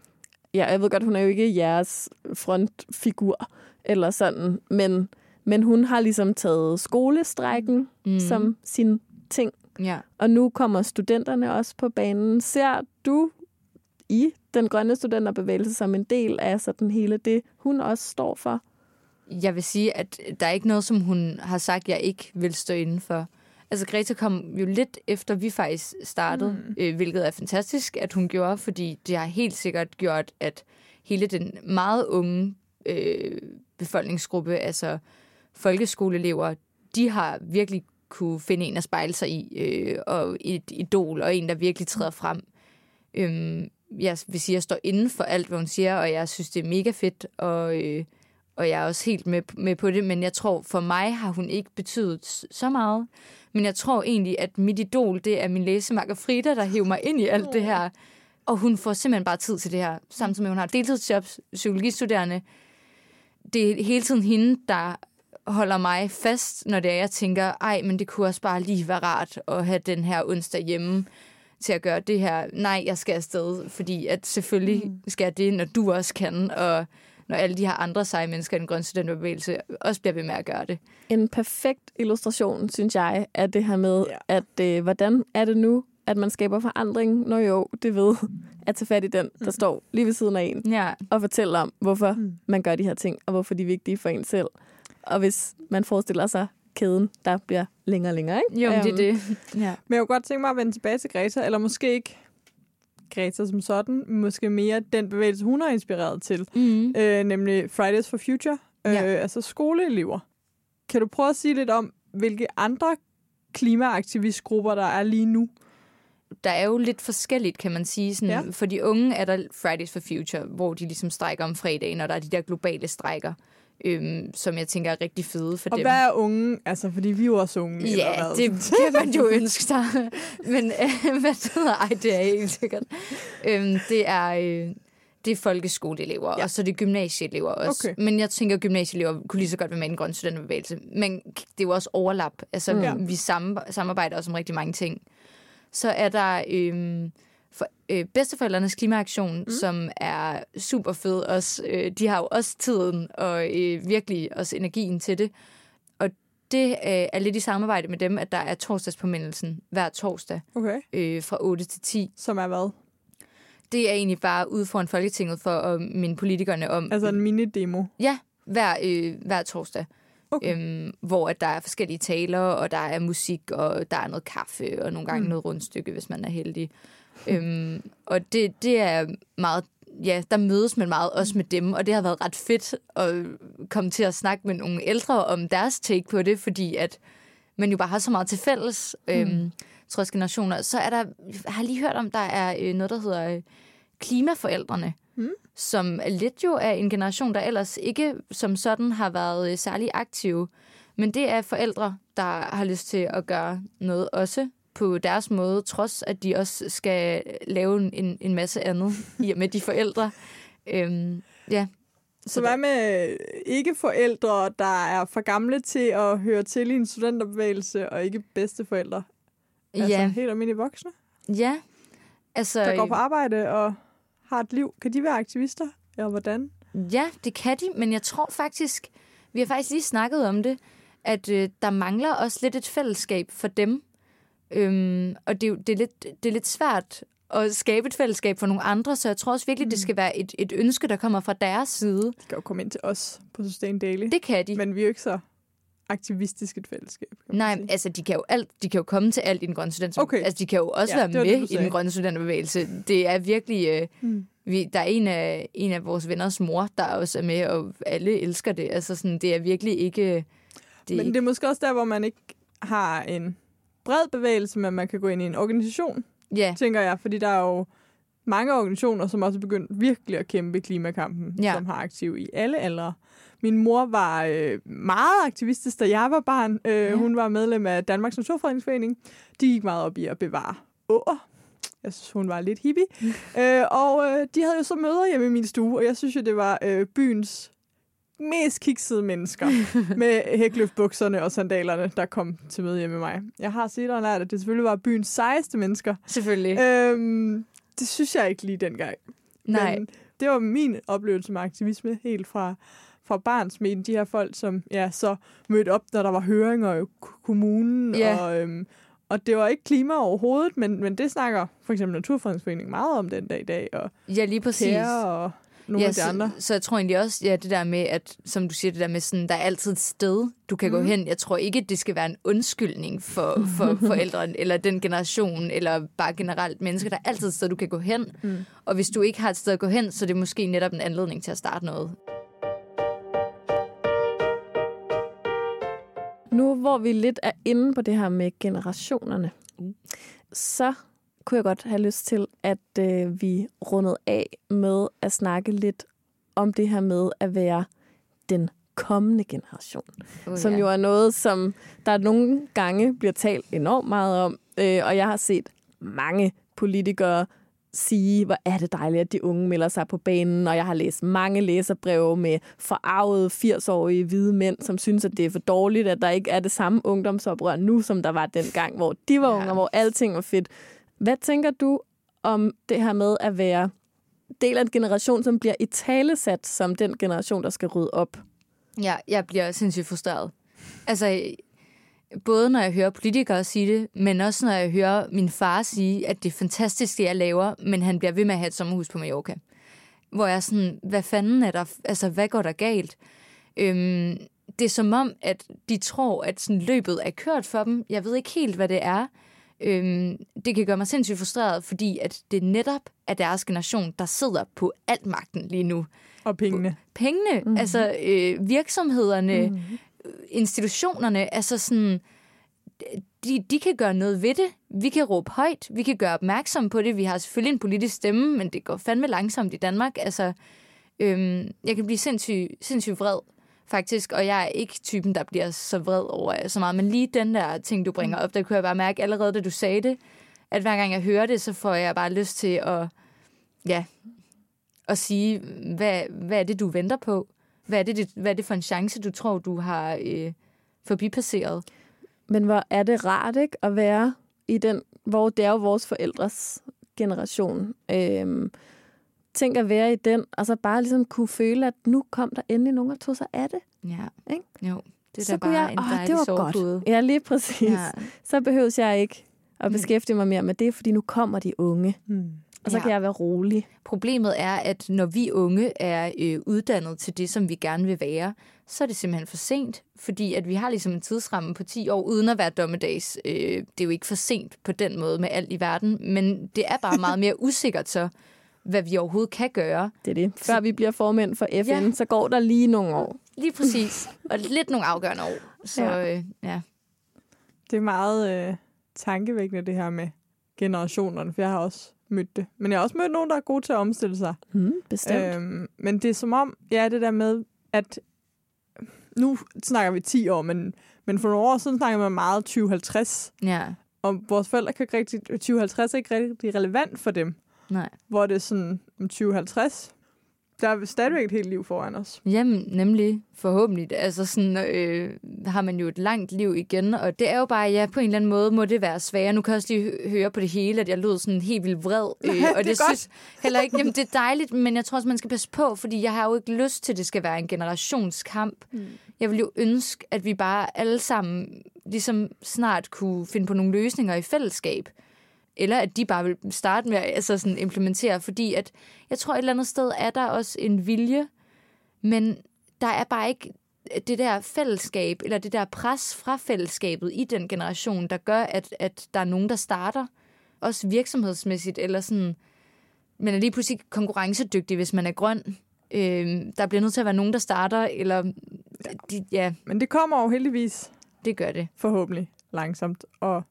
ja, jeg ved godt, hun er jo ikke jeres frontfigur eller sådan, men, men hun har ligesom taget skolestrækken Mm. som sin ting. Ja. Og nu kommer studenterne også på banen. Ser du i den grønne studenterbevægelse som en del af sådan hele det, hun også står for? Jeg vil sige, at der er ikke noget, som hun har sagt, jeg ikke vil stå inden for. Altså, Greta kom jo lidt efter, vi faktisk startede, Mm. øh, hvilket er fantastisk, at hun gjorde, fordi det har helt sikkert gjort, at hele den meget unge øh, befolkningsgruppe, altså folkeskoleelever, de har virkelig kunne finde en at spejle sig i, øh, og et idol, og en, der virkelig træder frem. Øhm, jeg vil sige, at jeg står inden for alt, hvad hun siger, og jeg synes, det er mega fedt, og, øh, og jeg er også helt med, med på det, men jeg tror, for mig har hun ikke betydet så meget. Men jeg tror egentlig, at mit idol, det er min læsemakker Frida, der hiver mig ind i alt det her. Og hun får simpelthen bare tid til det her, samtidig med, at hun har et deltidsjob, psykologistuderende. Det er hele tiden hende, der holder mig fast, når det er, jeg tænker, ej, men det kunne også bare lige være rart at have den her onsdag hjemme til at gøre det her. Nej, jeg skal afsted, fordi at selvfølgelig mm. skal jeg det, når du også kan, og når alle de her andre seje mennesker i den grønne studenterbevægelse også bliver ved med at gøre det. En perfekt illustration, synes jeg, af det her med, Ja. at øh, hvordan er det nu, at man skaber forandring, når jo det ved at tage fat i den, der står lige ved siden af en, Ja, og fortælle om, hvorfor Mm. man gør de her ting, og hvorfor de er vigtige for en selv. Og hvis man forestiller sig kæden, der bliver længere og længere, ikke? jo, men det er Øhm, det. Ja. Men jeg kunne godt tænke mig at vende tilbage til Greta, eller måske ikke Greta som sådan, måske mere den bevægelse, hun har inspireret til, Mm. øh, nemlig Fridays for Future, øh, Ja. altså skoleelever. Kan du prøve at sige lidt om, hvilke andre klimaaktivistgrupper, der er lige nu? der er jo lidt forskelligt, kan man sige. Sådan, ja. For de unge er der Fridays for Future, hvor de ligesom strækker om fredagen, og der er de der globale strækker, øhm, som jeg tænker er rigtig fede for Og dem. hvad er unge? Altså, fordi vi er jo også unge. eller Ja, hvad? det kan man jo ønske sig. Men øh, hvad hedder Ej, det er helt sikkert. Øhm, det er... Øh, det er folkeskoleelever, Ja. og så er det gymnasieelever også. Okay. Men jeg tænker, at gymnasieelever kunne lige så godt være med i en grøn studenterbevægelse. Men det er jo også overlap. Altså, Mm. vi sam- samarbejder også om rigtig mange ting. Så er der øhm, for, øh, Bedsteforældrenes Klimaaktion, mm. som er super fed også. Øh, de har jo også tiden og øh, virkelig også energien til det. Og det øh, er lidt i samarbejde med dem, at der er torsdagspåmindelsen hver torsdag Okay. øh, fra 8 til 10. Som er hvad? Det er egentlig bare ude foran Folketinget for at minde politikerne om... Altså en mini-demo. Ja, hver, øh, hver torsdag. Okay. Øhm, hvor at der er forskellige taler, og der er musik, og der er noget kaffe, og nogle gange Mm. noget rundstykke, hvis man er heldig. Øhm, og det, det er meget... Ja, der mødes man meget også med dem, og det har været ret fedt at komme til at snakke med nogle ældre om deres take på det, fordi at man jo bare har så meget til fælles, øhm, trods generationer. Så er der, jeg har lige hørt om, der er øh, noget, der hedder øh, klimaforældrene, Mm. som er lidt jo er en generation, der ellers ikke som sådan har været øh, særlig aktive. Men det er forældre, der har lyst til at gøre noget også på deres måde, trods at de også skal lave en, en masse andet i med de forældre. Øhm, ja. Så der- hvad med øh, ikke forældre, der er for gamle til at høre til i en studenterbevægelse, og ikke bedsteforældre? Altså ja, helt almindelige voksne, ja. Altså, der går på arbejde og har et liv. Kan de være aktivister? Eller hvordan? Ja, det kan de, men jeg tror faktisk, vi har faktisk lige snakket om det, at øh, der mangler også lidt et fællesskab for dem. Øhm, og det, er det, er lidt, det er lidt svært at skabe et fællesskab for nogle andre, så jeg tror også virkelig, det skal være et, et ønske, der kommer fra deres side. De kan jo komme ind til os på Sustain Daily. Det kan de. Men vi er jo ikke så aktivistisk et fællesskab. Nej, sige. altså de kan jo alt, de kan jo komme til alt i den grønne student. Okay. Altså de kan jo også Ja, det være det, med du i den grønne studenterbevægelse. Det er virkelig... Øh, Mm. vi, der er en af, en af vores venners mor, der også er med, og alle elsker det. Altså sådan, det er virkelig ikke... Det, Men det er måske også der, hvor man ikke har en bred bevægelse, men man kan gå ind i en organisation, ja, tænker jeg. Fordi der er jo mange organisationer, som også er begyndt virkelig at kæmpe klimakampen, Ja. som har aktiv i alle aldre. Min mor var øh, meget aktivistisk, da jeg var barn. Øh, Ja. Hun var medlem af Danmarks Naturfredningsforening. De gik meget op i at bevare åer. Jeg synes, hun var lidt hippie. øh, og øh, de havde jo så møder hjemme i min stue, og jeg synes jo, det var øh, byens mest kiksede mennesker med hækløftbukserne og sandalerne, der kom til møde hjemme med mig. Jeg har senere lært, at det selvfølgelig var byens sejeste mennesker. selvfølgelig. Øhm, det synes jeg ikke lige dengang. Nej. Men det var min oplevelse med aktivisme helt fra, fra barns men De her folk, som ja, så mødte op, når der var høringer i kommunen. Ja. Og, øhm, og det var ikke klima overhovedet, men, men det snakker for eksempel Naturfredningsforeningen meget om den dag i dag. Og Ja, lige præcis. Og nogle ja, af de så, andre. Så jeg tror egentlig også, ja, det der med, at som du siger, det der med sådan, der er altid et sted, du kan mm. gå Mhm. hen. Jeg tror ikke, det skal være en undskyldning for, for forældrene, eller den generation, eller bare generelt mennesker. Der er altid et sted, du kan gå hen. Mm. Og hvis du ikke har et sted at gå hen, så er det måske netop en anledning til at starte noget. Nu hvor vi lidt er inde på det her med generationerne, Mm. så kunne jeg godt have lyst til, at øh, vi rundede af med at snakke lidt om det her med at være den kommende generation. Oh, som jo er noget, som der nogle gange bliver talt enormt meget om. Øh, og jeg har set mange politikere sige, hvor er det dejligt, at de unge melder sig på banen, og jeg har læst mange læserbreve med forarvede 80-årige hvide mænd, som synes, at det er for dårligt, at der ikke er det samme ungdomsoprør nu, som der var dengang, hvor de var unge, og hvor alting var fedt. Hvad tænker du om det her med at være del af en generation, som bliver i talesat som den generation, der skal rydde op? Ja, jeg bliver sindssygt frustreret. Altså, både når jeg hører politikere sige det, men også når jeg hører min far sige, at det er fantastisk, det jeg laver, men han bliver ved med at have et sommerhus på Mallorca. Hvor jeg er sådan, hvad fanden er der, altså hvad går der galt? Øhm, det er som om, at de tror, at sådan løbet er kørt for dem. Jeg ved ikke helt, hvad det er. Øhm, det kan gøre mig sindssygt frustreret, fordi at det netop er deres generation, der sidder på alt magten lige nu. Og pengene. Pengene, mm-hmm. altså øh, virksomhederne, mm-hmm. institutionerne, altså sådan, de, de kan gøre noget ved det. Vi kan råbe højt, vi kan gøre opmærksom på det. Vi har selvfølgelig en politisk stemme, men det går fandme langsomt i Danmark. Altså, øhm, jeg kan blive sindssygt sindssyg vred, faktisk, og jeg er ikke typen, der bliver så vred over så meget. Men lige den der ting, du bringer op, der kunne jeg bare mærke allerede, da du sagde det, at hver gang jeg hører det, så får jeg bare lyst til at, ja, at sige, hvad, hvad er det, du venter på? Hvad er det, hvad er det for en chance, du tror, du har øh, forbipasseret? Men hvor er det rart ikke at være i den, hvor det er jo vores forældres generation. Øhm, tænk at være i den, og så bare ligesom kunne føle, at nu kom der endelig nogen, der tog sig af det. Ja, ikke? jo. Det er så da bare jeg, en åh, dejlig det var sovepude. godt. Ja, lige præcis. Ja. Ja. Så behøves jeg ikke at beskæftige mig mere med det, fordi nu kommer de unge. Hmm. Og så Ja. kan jeg være rolig. Problemet er, at når vi unge er øh, uddannet til det, som vi gerne vil være, så er det simpelthen for sent. Fordi at vi har ligesom en tidsramme på 10 år, uden at være dommedags. Øh, det er jo ikke for sent på den måde med alt i verden, men det er bare meget mere usikkert så, hvad vi overhovedet kan gøre. Det er det. Før vi bliver formænd for FN, Ja. så går der lige nogle år. Lige præcis. Og lidt nogle afgørende år. Så Ja. øh, ja. Det er meget øh, tankevækkende, det her med generationerne, for jeg har også mødt det. Men jeg har også mødt nogen, der er gode til at omstille sig. Hmm, bestemt. Øh. Øhm, men det er som om, ja, det der med, at nu snakker vi 10 år, men, men for nogle år siden snakker man meget 2050. ja. Og vores forældre kan ikke rigtig, 2050 er ikke rigtig relevant for dem. Nej. Hvor det er sådan, om 2050, der er stadigvæk et helt liv foran os. Jamen, nemlig forhåbentlig. Altså sådan øh, har man jo et langt liv igen, og det er jo bare, ja, på en eller anden måde må det være sværere. Nu kan jeg også lige hø- høre på det hele, at jeg lød sådan helt vildt vred. Øh, det og det godt. synes heller ikke, jamen det er dejligt, men jeg tror også, man skal passe på, fordi jeg har jo ikke lyst til, at det skal være en generationskamp. Mm. Jeg vil jo ønske, at vi bare alle sammen ligesom snart kunne finde på nogle løsninger i fællesskab. Eller at de bare vil starte med at altså sådan implementere, fordi at jeg tror et eller andet sted er der også en vilje, men der er bare ikke det der fællesskab, eller det der pres fra fællesskabet i den generation, der gør, at, at der er nogen, der starter, også virksomhedsmæssigt, eller sådan, men er lige pludselig konkurrencedygtig, hvis man er grøn. Øh, der bliver nødt til at være nogen, der starter, eller de, ja, Men det kommer jo heldigvis det gør det. forhåbentlig langsomt, og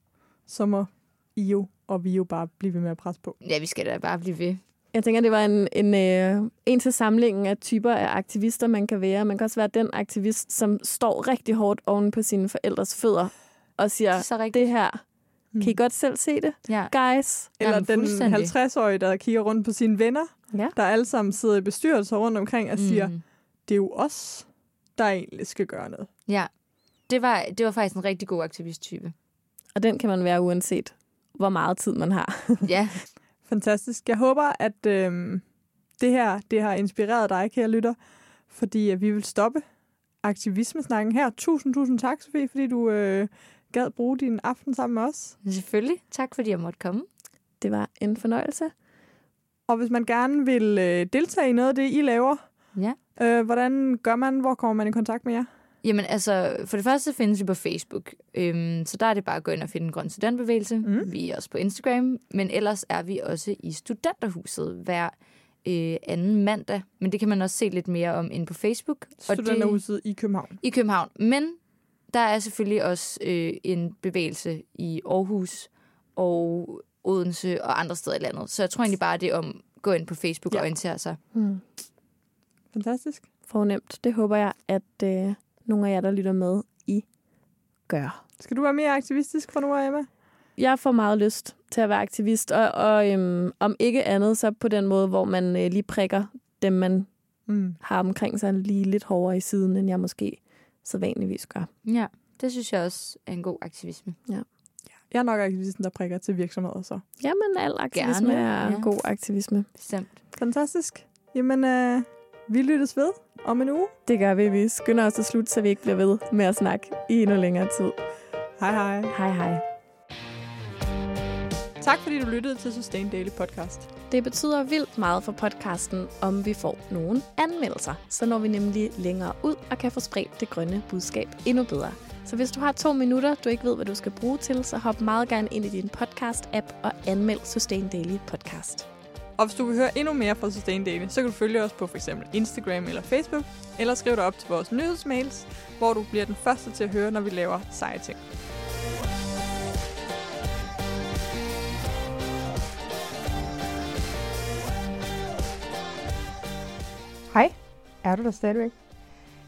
så må I jo og vi jo bare blive ved med at presse på. Ja, vi skal da bare blive ved. Jeg tænker, det var en, en, øh, en til samlingen af typer af aktivister, man kan være. Man kan også være den aktivist, som står rigtig hårdt oven på sine forældres fødder og siger, Det det her, kan I godt selv se det, Ja. guys? Eller Jamen, den fuldstændig. 50-årige, der kigger rundt på sine venner, Ja. der alle sammen sidder i bestyrelser rundt omkring og siger, Mm. det er jo os, der egentlig skal gøre noget. Ja, det var, det var faktisk en rigtig god aktivisttype. Og den kan man være uanset, hvor meget tid man har. Ja, Fantastisk. Jeg håber, at øhm, det her det har inspireret dig, kære lytter, fordi at vi vil stoppe aktivismesnakken her. Tusind, tusind tak, Sofie, fordi du øh, gad bruge din aften sammen med os. selvfølgelig. Tak fordi jeg måtte komme. Det var en fornøjelse. Og hvis man gerne vil øh, deltage i noget af det, I laver, Ja. øh, hvordan gør man? Hvor kommer man i kontakt med jer? Jamen altså, for det første findes vi på Facebook. Øhm, så der er det bare at gå ind og finde en grøn studentbevægelse. Mm. Vi er også på Instagram. Men ellers er vi også i Studenterhuset hver øh, anden mandag. Men det kan man også se lidt mere om inde på Facebook. Og det, Studenterhuset i København. I København. Men der er selvfølgelig også øh, en bevægelse i Aarhus og Odense og andre steder i landet. Så jeg tror egentlig bare, det er om at gå ind på Facebook Ja. og orientere sig. Hmm. Fantastisk. Fornemt. Det håber jeg, at øh, nogle af jer, der lytter med, I gør. Skal du være mere aktivistisk fra nu af, Emma? Jeg får meget lyst til at være aktivist, og, og øhm, om ikke andet, så på den måde, hvor man øh, lige prikker dem, man Mm. har omkring sig lige lidt hårdere i siden, end jeg måske så vanligvis gør. Ja, det synes jeg også er en god aktivisme. Jeg er nok aktivisten, der prikker til virksomheder, så. Jamen, al aktivisme Gerne, er ja. god aktivisme. Bestemt. Fantastisk. Jamen, øh, vi lyttes ved om en uge. Det gør vi. Vi skynder os at slutte, så vi ikke bliver ved med at snakke i endnu længere tid. Hej hej. Hej hej. Tak fordi du lyttede til Sustain Daily Podcast. Det betyder vildt meget for podcasten, om vi får nogle anmeldelser. Så når vi nemlig længere ud og kan få spredt det grønne budskab endnu bedre. Så hvis du har to minutter, du ikke ved, hvad du skal bruge til, så hop meget gerne ind i din podcast-app og anmeld Sustain Daily Podcast. Og hvis du vil høre endnu mere fra Sustain Daily, så kan du følge os på f.eks. Instagram eller Facebook, eller skriv dig op til vores nyhedsmails, hvor du bliver den første til at høre, når vi laver seje ting. Hej, er du der stadigvæk?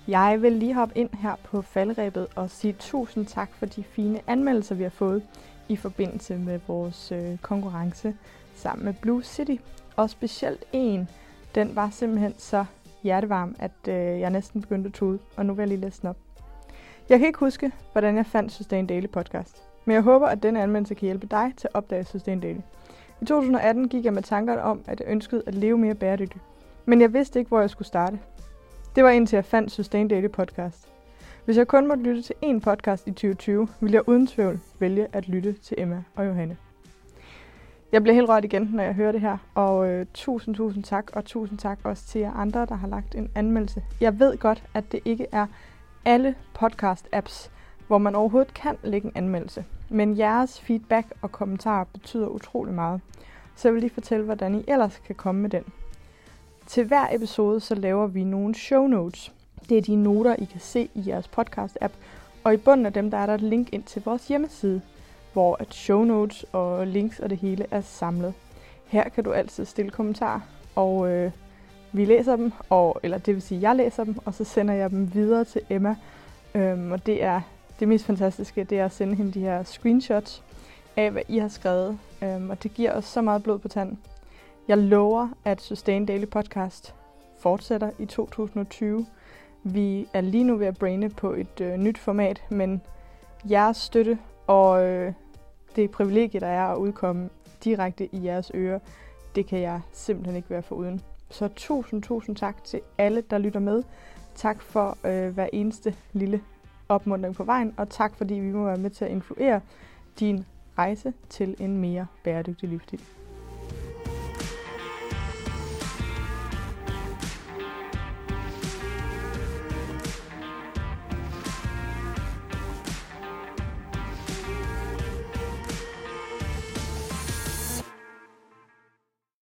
Jeg vil lige hoppe ind her på faldrebet og sige tusind tak for de fine anmeldelser, vi har fået i forbindelse med vores øh, konkurrence sammen med Blue City. Og specielt en, den var simpelthen så hjertevarm, at øh, jeg næsten begyndte at tude, og nu vil jeg lige læse den op. Jeg kan ikke huske, hvordan jeg fandt Sustain Daily podcast, men jeg håber, at denne anmeldelse kan hjælpe dig til at opdage Sustain Daily. I 2018 gik jeg med tanker om, at jeg ønskede at leve mere bæredygtigt, men jeg vidste ikke, hvor jeg skulle starte. Det var indtil jeg fandt Sustain Daily podcast. Hvis jeg kun måtte lytte til én podcast i 2020, ville jeg uden tvivl vælge at lytte til Emma og Johanne. Jeg bliver helt rørt igen, når jeg hører det her, og øh, tusind, tusind tak, og tusind tak også til jer andre, der har lagt en anmeldelse. Jeg ved godt, at det ikke er alle podcast-apps, hvor man overhovedet kan lægge en anmeldelse, men jeres feedback og kommentarer betyder utrolig meget. Så jeg vil lige fortælle, hvordan I ellers kan komme med den. Til hver episode så laver vi nogle show notes. Det er de noter, I kan se i jeres podcast-app, og i bunden af dem der er der et link ind til vores hjemmeside, hvor at show notes og links og det hele er samlet. Her kan du altid stille kommentarer, og øh, vi læser dem, og, eller det vil sige, jeg læser dem, og så sender jeg dem videre til Emma. Øhm, og det er det mest fantastiske, det er at sende hende de her screenshots af, hvad I har skrevet. Øhm, og det giver os så meget blod på tanden. Jeg lover, at Sustain Daily Podcast fortsætter i 2020. Vi er lige nu ved at braine på et øh, nyt format, men jeres støtte og øh, det privilegie, der er at udkomme direkte i jeres ører, det kan jeg simpelthen ikke være foruden. Så tusind, tusind tak til alle, der lytter med. Tak for øh, hver eneste lille opmuntring på vejen, og tak fordi vi må være med til at influere din rejse til en mere bæredygtig livsstil.